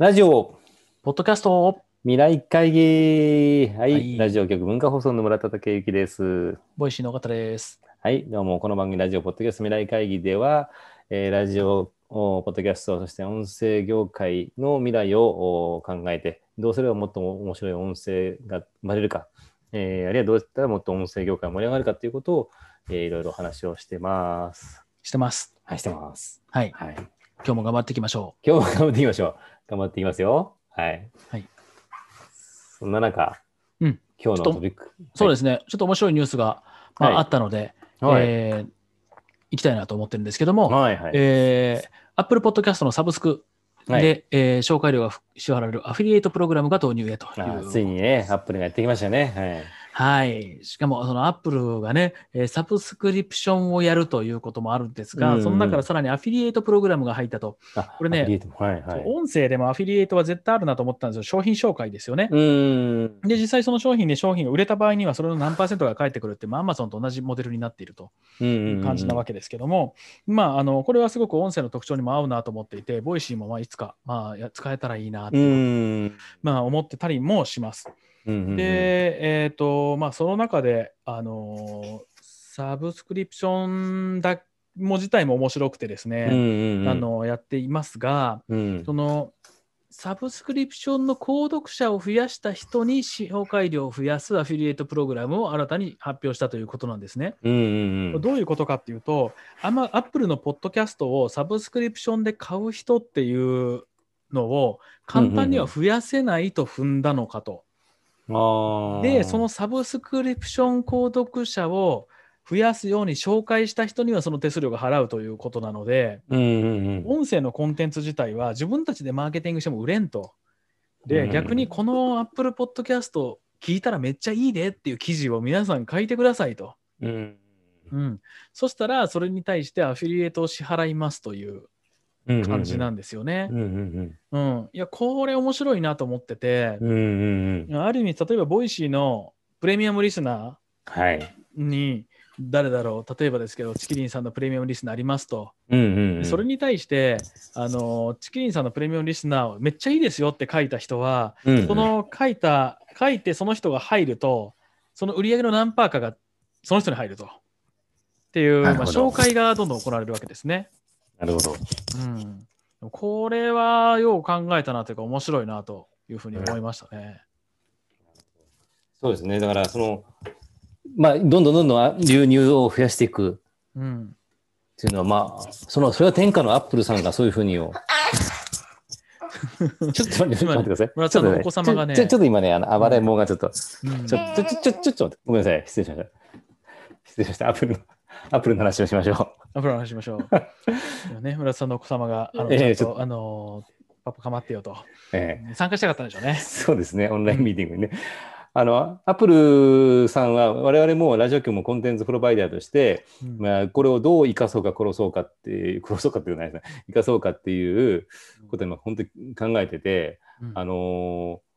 ラジオポッドキャスト未来会議はい、はいラジオ局文化放送の村田武之です。 Voicy の尾形です。はい、どうも、この番組ラジオポッドキャスト未来会議では、えーラジオ、おポッドキャスト、そして音声業界の未来をお考えて、どうすればもっと面白い音声が生まれるか、えーあるいはどうやったらもっと音声業界が盛り上がるかということを、えーいろいろ話をしてます。してます。はい、してます。はい。はい。今日も頑張っていきましょ今日も頑張っていきましょう。頑張っていきますよ。はい。はい。そんな中、うん今日のトピック。。う。そうですすね。ちょっと面白いニュースが、まあはいあったので、はい。えー行きたいなと思ってるんですけども、はいはい。えー、Apple Podcast のサブスクで、はいえー紹介料が支払われるアフィリエイトプログラムが導入へといあう。ついにね、アップルがやってきましたね。はい。しかも、そのアップルがね、えーサブスクリプションをやるということもあるんですが、うんうんその中からさらにアフィリエイトプログラムが入ったと。これねはいはい。音声でもアフィリエイトは絶対あるなと思ったんですよ。商品紹介ですよね。で、実際その商品で商品が売れた場合には、それの何パーセントが返ってくるって、まあ、Amazon と同じモデルになっているとうんうんいううん感じなわけですけども、まあ、あの、これはすごく音声の特徴にも合うなと思っていて、 Voicy もまあいつか、まあ、や使えたらいいなって。まあ、思ってたりもします。うんうんうん、で、えっ、と、まあ、その中で、あのサブスクリプションだも自体も面白くてですうんね、うんうん、あ、のやっていますが、うん。そのサブスクリプションの購読者を増やした人に紹介料を増やすアフィリエイトプログラムを新たに発表したということなんですね。うんうんうん、どういうことかっていうと、アマアップルのポッドキャストをサブスクリプションで買う人っていうのを簡単には増やせないと踏んだのかと。で、そのサブスクリプション購読者を増やすように紹介した人にはその手数料が払うということなので、うんうんうん、音声のコンテンツ自体は自分たちでマーケティングしても売れんと。で、うん逆にこの Apple Podcast 聞いたらめっちゃいいでっていう記事を皆さん書いてくださいと。うん。うん、そしたら、それに対してアフィリエイトを支払いますといううん、感じなんですよねう。んうんうん。いや、これ面白いなと思っててうん、うんうんうん、ある意味、例えば、 Voicy のプレミアムリスナはい。ーに、誰だろう、例えばですけど、チキリンさんのプレミアムリスナーありますと。うんうんうん、それに対して、あの、チキリンさんのプレミアムリスナー、めっちゃいいですよって書いた人は、うんうん、その書いた、書いてその人が入ると、その売り上げの何パーかがその人に入ると。っていう、まあ、紹介がどんどん行われるわけですね。なるほど。うん。これはよう考えたなというか、面白いなというふうに思いましたね。そうですね。だから、その、まあ、どんどんどんどん流入を増やしていくうん。っていうのは、まあ、その、それは天下のアップルさんがそういうふうによ。ちょっと待って、ください。村田さんのお子様がねちょっとちょちょっと今ね、あの暴れん坊がちょっと、うんちょ、ちょ、ちょ、ちょ、ちょ、ちょっと待って、ごめんなさい。失礼しました。失礼しました。アップルの、アップルの話をしましょアプロの話しましょう。今ね、村田さんのお子様が、あの、ええちょっと、あの、パパかまってよと。う。ええ参加したかったんでしょうね。そうですね、オンラインミーティングにね。あの、アップルさんは、我々もラジオ局もコンテンツプロバイダーとして、うんまあ、これをどう生かそうか殺そうかっていう、殺そうかっていうのはないですね。生かそうかっていうことに本当に考えてて、うんあのー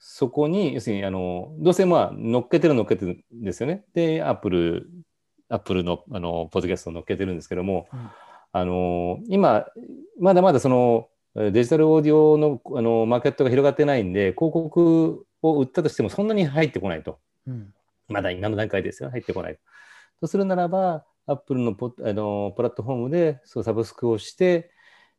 そこに、要するに、あのどうせまあ、乗っけてる乗っけてるんですよね。で、アップル、アップルの、あの、ポッドキャストを乗っけてるんですけども、うん。あのー今、まだまだその、えデジタルオーディオのあのマーケットが広がってないんで、広告を売ったとしてもそんなに入ってこないと。うん。まだ今の段階ですよ、入ってこない。とするならば、アップルのポあのプラットフォームでそうサブスクをして、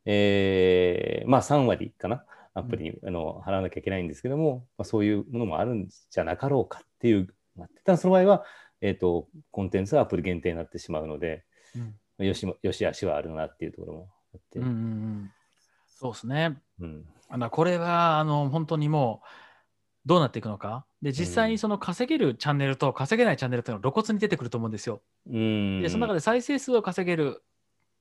えーまあ3割かな、アップルに、あの払わなきゃいけないんですけども、まあ、そういうものもあるんじゃなかろうかっていう、その場合は、えーと、コンテンツはアップル限定になってしまうので、うんよしもよし悪しはあるなっていうところもあって。うんうんうんそうですね。うんあのこれはあの本当にもうどうなっていくのか。で、実際にその稼げるチャンネルと稼げないチャンネルというのは露骨に出てくると思うんですよ。うんで、その中で再生数を稼げる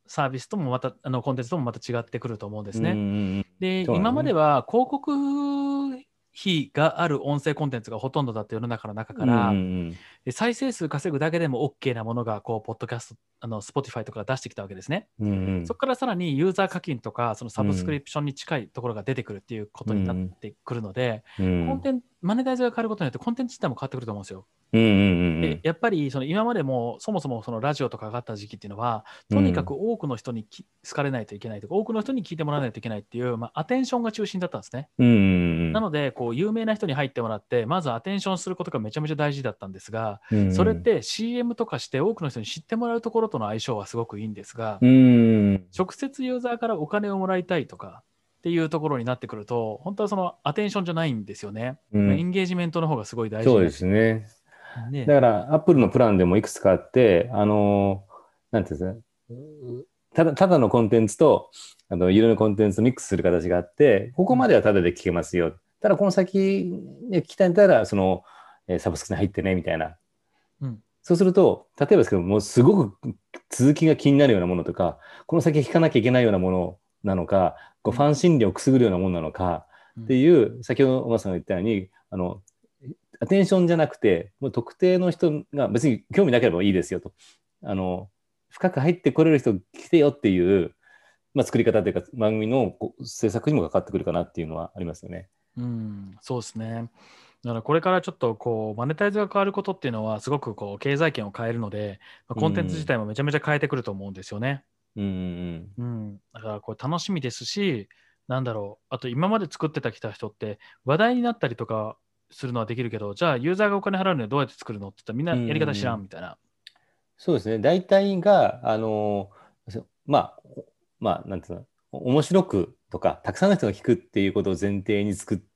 サービスともまた、あのコンテンツともまた違ってくると思うんですね。ね。で、ね今までは広告費がある音声コンテンツがほとんどだった世の中の中から、うんうんで再生数稼ぐだけでも OK なものが、こう、ポッドキャスト、あの、Spotify とかが出してきたわけですね。うんうんそこからさらにユーザー課金とか、そのサブスクリプションに近いところが出てくるっていうことになってくるので、うんコンテンマネタイズが変わることによってコンテンツ自体も変わってくると思うんですよ。うんうんうんうん。でやっぱりその今までもそもそもそのラジオとかがあった時期っていうのはとにかく多くの人にき好かれないといけないとか、多くの人に聞いてもらわないといけないっていう、まあ、アテンションが中心だったんですね。うんうんうん。なのでこう有名な人に入ってもらってまずアテンションすることがめちゃめちゃ大事だったんですが、うんうんそれっ、て CM とかして多くの人に知ってもらうところとの相性はすごくいいんですが、うん。直接ユーザーからお金をもらいたいとかっていうところになってくると本当はそのアテンションじゃないんですよね。うんエンゲージメントの方がすごい大事そうですね。ねだから、アップルのプランでもいくつかあって、あの、なんていうんですか、ただただのコンテンツと、あの、有料のコンテンツをミックスする形があって、ここまではただで聞けますよ。ただ、この先で聞きたいんだったら、その、えーサブスクに入ってね、みたいな。うんそうすると、例えばですけど、もうすごく続きが気になるようなものとか、この先聞かなきゃいけないようなものなのか、こうファン心理をくすぐるようなものなのか、っていう、先ほど小川さんが言ったように、あの、アテンションじゃなくて、もう特定の人が別に興味なければいいですよと。あの、深く入ってこれる人来てよっていう、まあ、作り方というか、番組の制作にもかかってくるかなっていうのはありますよね。うん、そうですね。だからこれからちょっとこうマネタイズが変わることっていうのはすごくこう経済圏を変えるので、まあコンテンツ自体もめちゃめちゃ変えてくると思うんですよね。うんうんうん、だからこれ楽しみですし、なんだろう、あと今まで作ってたきた人って話題になったりとかするのはできるけど、じゃあユーザーがお金払うのにどうやって作るのって言ったらみんなやり方知らうんんみたいな。そうですね。大体が、あの、そまあ、おまあ、なんていうの、面白くとか、たくさんの人が聞くっていうことを前提に作って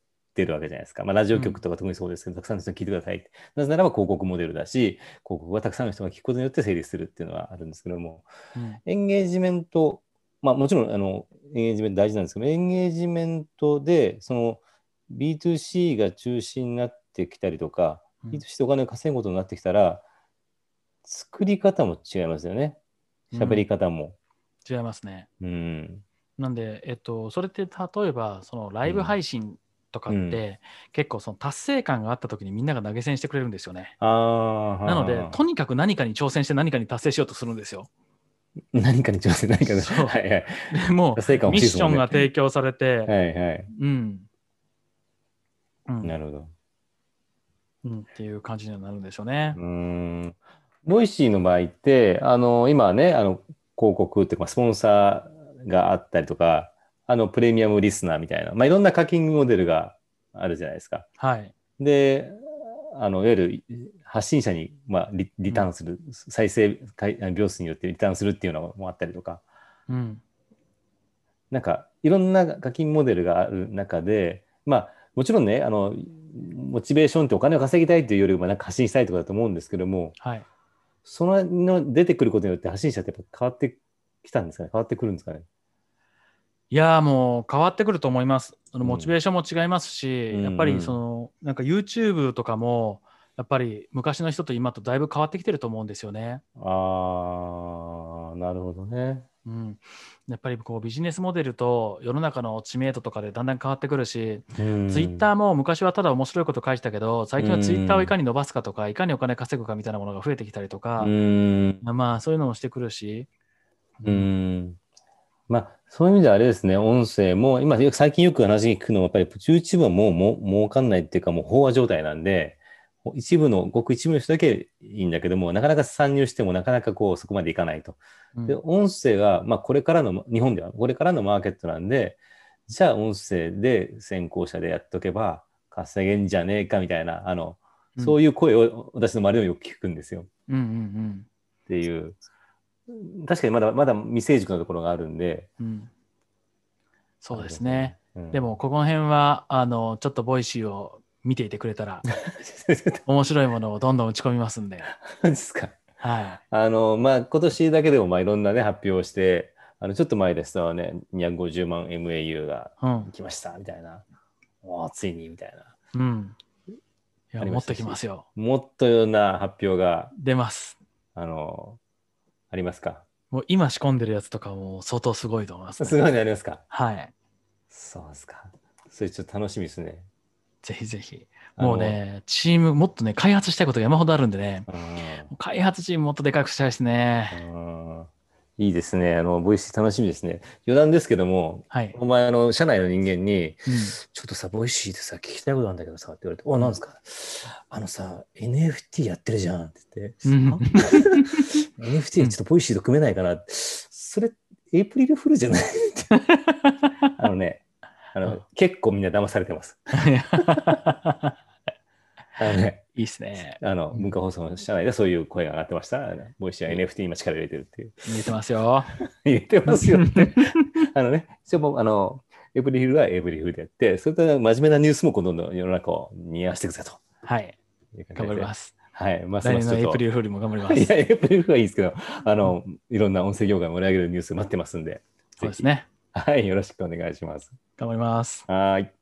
るわけじゃないですか。まあ、ラジオ局とか特にそうですけど、たくさんの人が聞いてくださいって。なぜならば広告モデルだし、広告がたくさんの人が聞くことによって成立するっていうのはあるんですけども、うんエンゲージメント、まあ、もちろん、あの、エンゲージメント大事なんですけど、エンゲージメントで、その、B2C が中心になってきたりとか、うん B2C でお金を稼ぐことになってきたら、作り方も違いますよね。喋り方も。違いますね。うん。なんで、えっと、それって例えば、そのライブ配信とかって、うん結構その達成感があった時にみんなが投げ銭してくれるんですよね。ああ。なので、とにかく何かに挑戦して何かに達成しようとするんですよ。何かに挑戦、何かに。そうはいはい。でも達成感う、ミッションが提供されて、はいはい。うん。うんなるほど。うん、っていう感じにはなるんでしょうねう。ーん。 Voicyの場合って、あの、今はね、あの、広告っていうか、スポンサーがあったりとか、あの、プレミアムリスナーみたいな、まあ、いろんな課金モデルがあるじゃないですか。はい。で、あの、いわゆる発信者に、まあ、リリターンする、再生回秒数によってリターンするっていうのもあったりとか、うん。なんか、いろんな課金モデルがある中で、まあ、もちろんね、あの、モチベーションってお金を稼ぎたいというよりも、なんか発信したいとかだと思うんですけども、はい。そのの出てくることによって発信者ってやっぱ変わってきたんですかね？変わってくるんですかね？いやーもう変わってくると思います。あのうんモチベーションも違いますし、うんやっぱりそのなんか YouTube とかもやっぱり昔の人と今とだいぶ変わってきてると思うんですよね。ああ、なるほどね。うん、やっぱりこうビジネスモデルと世の中の知名度とかでだんだん変わってくるし、うんツイッターも昔はただ面白いこと書いてたけど最近はツイッターをいかに伸ばすかとか、いかにお金稼ぐかみたいなものが増えてきたりとかう、ん。まあそういうのもしてくるし、うん。まあ、そういう意味ではあれですね、音声も、今、よく最近よく話聞くのは、やっぱり YouTube はもうもう儲かんないっていうか、もう飽和状態なんで、一部の、ごく一部の人だけいいんだけども、なかなか参入してもなかなかこう、そこまでいかないと。うんで、音声が、まあ、これからの、日本ではこれからのマーケットなんで、じゃあ音声で先行者でやっとけば稼げんじゃねえかみたいな、あの、そういう声を私の周りでもよく聞くんですよ。うんうんっていう。確かにまだまだ未成熟なところがあるんで。うんうんそうですね。うん。でもここの辺はあのちょっと Voicyを見ていてくれたら 面白いものをどんどん打ち込みますんで、ですか。はあの、まあ、今年だけでも、まあ、いろんなね、発表をして、あの、ちょっと前ですとね、250万 MAU が。来ました、みたいな。おーついに、みたいな。うん。いや、持っありましたしてきますよ。もっとような発表が、出ます。あの、ありますか？もう今仕込んでるやつとかも相当すごいと思います、すごいのありますか？はい。そうですか。それちょっと楽しみですね。ぜひぜひ。もう。ね、チーム、もっとね、開発したいことが山ほどあるんでね、うん開発チームもっとでかくしたいですね。うんいいいですね。あの、 Voicy楽しみですね。余談ですけども、はい。お前、あの、社内の人間に、うんちょっとさ、 Voicyでさ、聞きたいことあるんだけどさ、って言われて、お、なんですか？あのさ、NFT やってるじゃんって言って、うん NFT ちょっと Voicyと組めないかな。それ、エイプリルフールじゃない？あのね、あの、うん結構みんな騙されてます。ね、いいっすね。あの、文化放送の社内でそういう声が上がってました。 Voicyは NFT 今力入れてるっていう。見えてますよ。言ってますよって。あのね、一応もうあの、エイプリルフはエイプリルフでやって、それと真面目なニュースも今度の世の中を賑わせてくれとはい。頑張ります。はい。ます来年のエイプリルフールも頑張ります。いや、エイプリルフールはいいですけど、あの、いろんな音声業界を盛り上げるニュース待ってますんで、そうですね。はい、よろしくお願いします。頑張ります。はい。